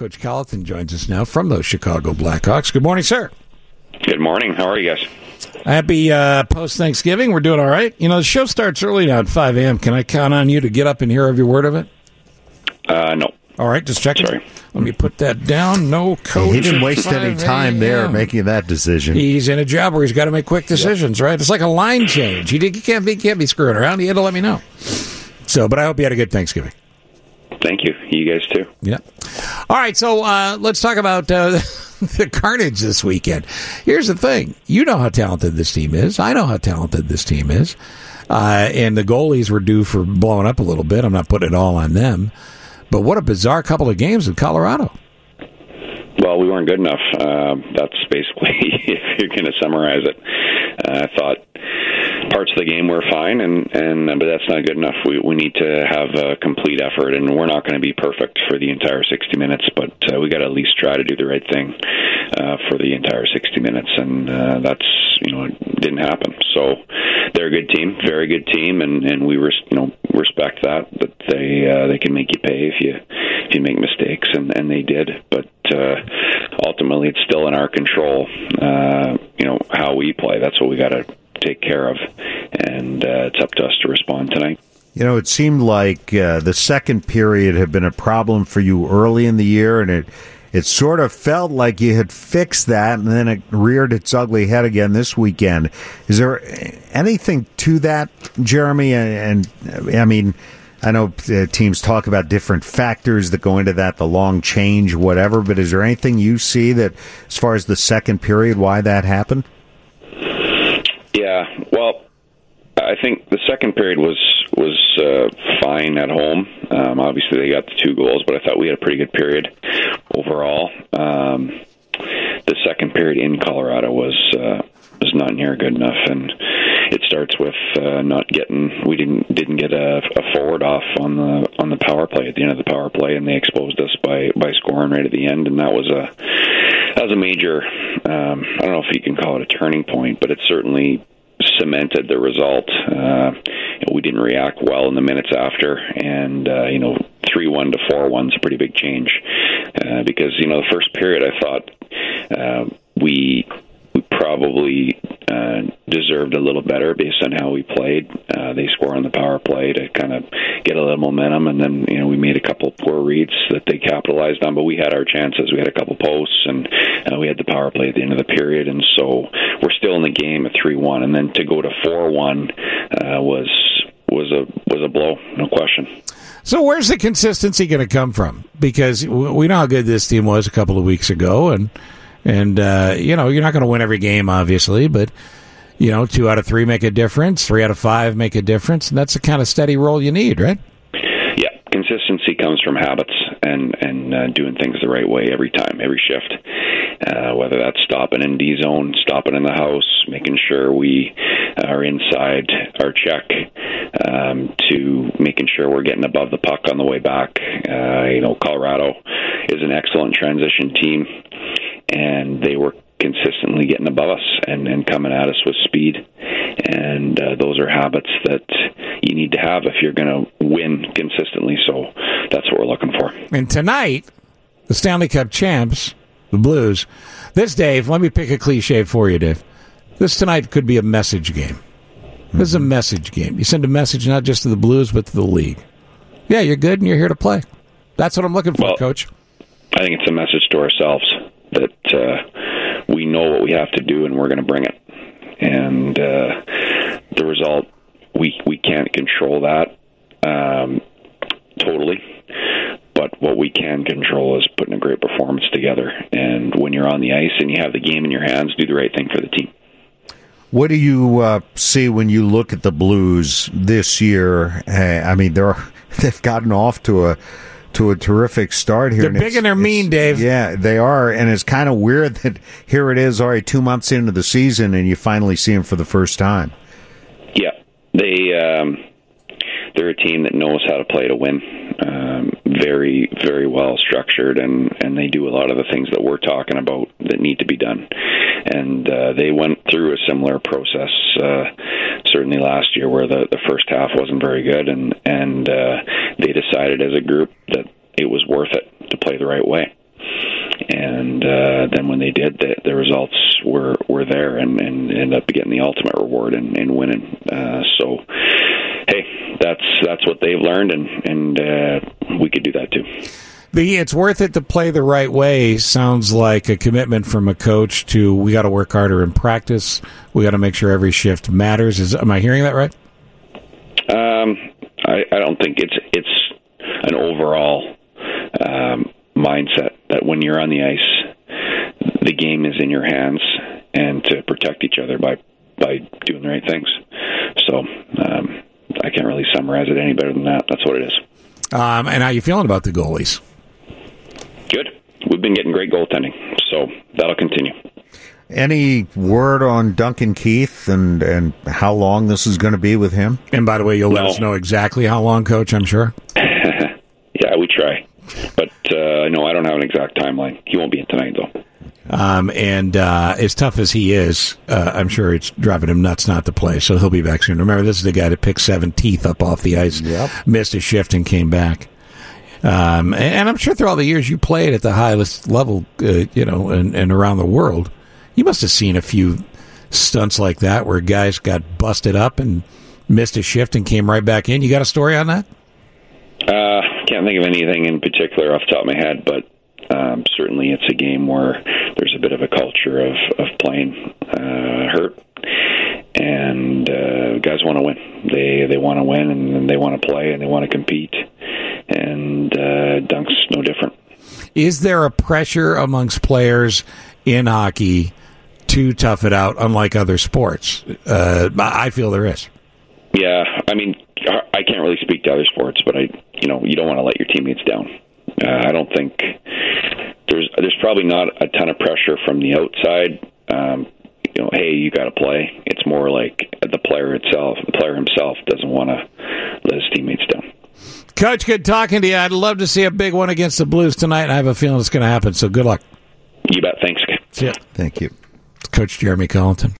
Coach Colliton joins us now from those Chicago Blackhawks. Good morning, sir. Good morning. How are you guys? Happy uh, post Thanksgiving. We're doing all right. You know, the show starts early now at 5 a.m. Can I count on you to get up and hear every word of it? Uh, no. All right, just checking. Sorry. Let me put that down. No coach. He didn't waste any time there making that decision. He's in a job where he's got to make quick decisions, right? It's like a line change. He, did, he can't be can't be screwing around. He had to let me know. So, but I hope you had a good Thanksgiving. Thank you. You guys too. Yeah. All right. So uh, let's talk about uh, the carnage this weekend. Here's the thing: you know how talented this team is. I know how talented this team is. Uh, and the goalies were due for blowing up a little bit. I'm not putting it all on them. But what a bizarre couple of games in Colorado. Well, we weren't good enough. Uh, that's basically if you're going to summarize it. Uh, I thought parts of the game were fine, and and but that's not good enough. We we need to have a complete effort, and we're not going to be perfect for the entire 60 minutes, but uh, we got to at least try to do the right thing uh, for the entire 60 minutes, and uh, that's you know it didn't happen. So they're a good team, very good team, and and we res- you know respect that that they uh, they can make you pay if you if you make mistakes, and and they did, but. Uh, ultimately, it's still in our control. Uh, you know how we play. That's what we got to take care of, and uh, it's up to us to respond tonight. You know, it seemed like uh, the second period had been a problem for you early in the year, and it it sort of felt like you had fixed that, and then it reared its ugly head again this weekend. Is there anything to that, Jeremy? And, and I mean, I know uh, teams talk about different factors that go into that, the long change, whatever. But is there anything you see that, as far as the second period, why that happened? Yeah, well, I think the second period was was uh, fine at home. Um, obviously, they got the two goals, but I thought we had a pretty good period overall. Um, the second period in Colorado was uh, was not near good enough, and it starts with uh, not getting. We didn't didn't get a, a forward off on the on the power play at the end of the power play, and they exposed us by by scoring right at the end, and that was a that was a major. Um, I don't know if you can call it a turning point, but it certainly cemented the result. Uh, we didn't react well in the minutes after, and uh, you know, three one to four one's a pretty big change uh, because you know the first period I thought uh, we we probably deserved a little better based on how we played. Uh, they score on the power play to kind of get a little momentum, and then you know we made a couple poor reads that they capitalized on. But we had our chances. We had a couple posts, and uh, we had the power play at the end of the period, and so we're still in the game at three one. And then to go to four one uh, was was a was a blow, no question. So where's the consistency going to come from? Because we know how good this team was a couple of weeks ago, and and uh, you know you're not going to win every game, obviously, but you know two out of three make a difference, three out of five make a difference, and that's the kind of steady roll you need, right? Yeah, consistency comes from habits and and uh, doing things the right way every time, every shift. Uh, whether that's stopping in D zone, stopping in the house, making sure we are inside our check, um, to making sure we're getting above the puck on the way back. Uh, you know, Colorado is an excellent transition team, and they were consistently getting above us and, and coming at us with speed. And uh, those are habits that you need to have if you're going to win consistently. So that's what we're looking for. And tonight, the Stanley Cup champs, the Blues. This, Dave, let me pick a cliche for you, Dave. This tonight could be a message game. This is a message game. You send a message not just to the Blues, but to the league. Yeah, you're good and you're here to play. That's what I'm looking for, Well, Coach. I think it's a message to ourselves that uh, we know what we have to do and we're going to bring it. And uh, the result, we we can't control that um, totally. But what we can control is putting a great performance together. And when you're on the ice and you have the game in your hands, do the right thing for the team. What do you uh, see when you look at the Blues this year? Uh, I mean, they're they've gotten off to a to a terrific start here. They're big and they're mean, Dave. Yeah, they are, and it's kind of weird that here it is already two months into the season, and you finally see them for the first time. Yeah, they um, they're a team that knows how to play to win. Um, very, very well structured, and and they do a lot of the things that we're talking about that need to be done. And uh, they went through a similar process uh, certainly last year, where the the first half wasn't very good, and and uh, they decided as a group that it was worth it to play the right way. and uh, then when they did, the, the results were were there, and, and ended up getting the ultimate reward and, in winning. Uh, so, hey, that's that's what they've learned, and and uh, we could do that too. The it's worth it to play the right way sounds like a commitment from a coach to we got to work harder in practice. We got to make sure every shift matters. Is am I hearing that right? Um, I, I don't think it's it's an overall um, mindset that when you're on the ice, the game is in your hands, and to protect each other by by doing the right things. So um, I can't really summarize it any better than that. That's what it is. Um, and how you feeling about the goalies? Good. We've been getting great goaltending, so that'll continue. Any word on Duncan Keith and, and how long this is going to be with him? And by the way, you'll let us know exactly how long, Coach. I'm sure. Yeah, we try, but uh, no, I don't have an exact timeline. He won't be in tonight though. Um, and uh, as tough as he is, uh, I'm sure it's driving him nuts not to play. So he'll be back soon. Remember, this is the guy that picked seven teeth up off the ice, Yep. missed a shift, and came back. Um, and, and I'm sure through all the years you played at the highest level, uh, you know, and, and around the world, you must have seen a few stunts like that where guys got busted up and missed a shift and came right back in. You got a story on that? Uh, can't think of anything in particular off the top of my head, but um, certainly it's a game where there's a bit of a culture of, of playing uh, hurt, and uh, guys want to win. They they want to win, and they want to play, and they want to compete. And uh, Dunk's no different. Is there a pressure amongst players in hockey to tough it out, unlike other sports? Uh, I feel there is. Yeah, I mean, I can't really speak to other sports, but I, you know, you don't want to let your teammates down. Uh, I don't think there's there's probably not a ton of pressure from the outside. Um, you know, hey, you got to play. It's more like the player itself. The player himself doesn't want to let his teammates down. Coach, good talking to you. I'd love to see a big one against the Blues tonight, I have a feeling it's going to happen. So good luck. You bet. Thanks. See ya. Thank you. Coach Jeremy Colliton.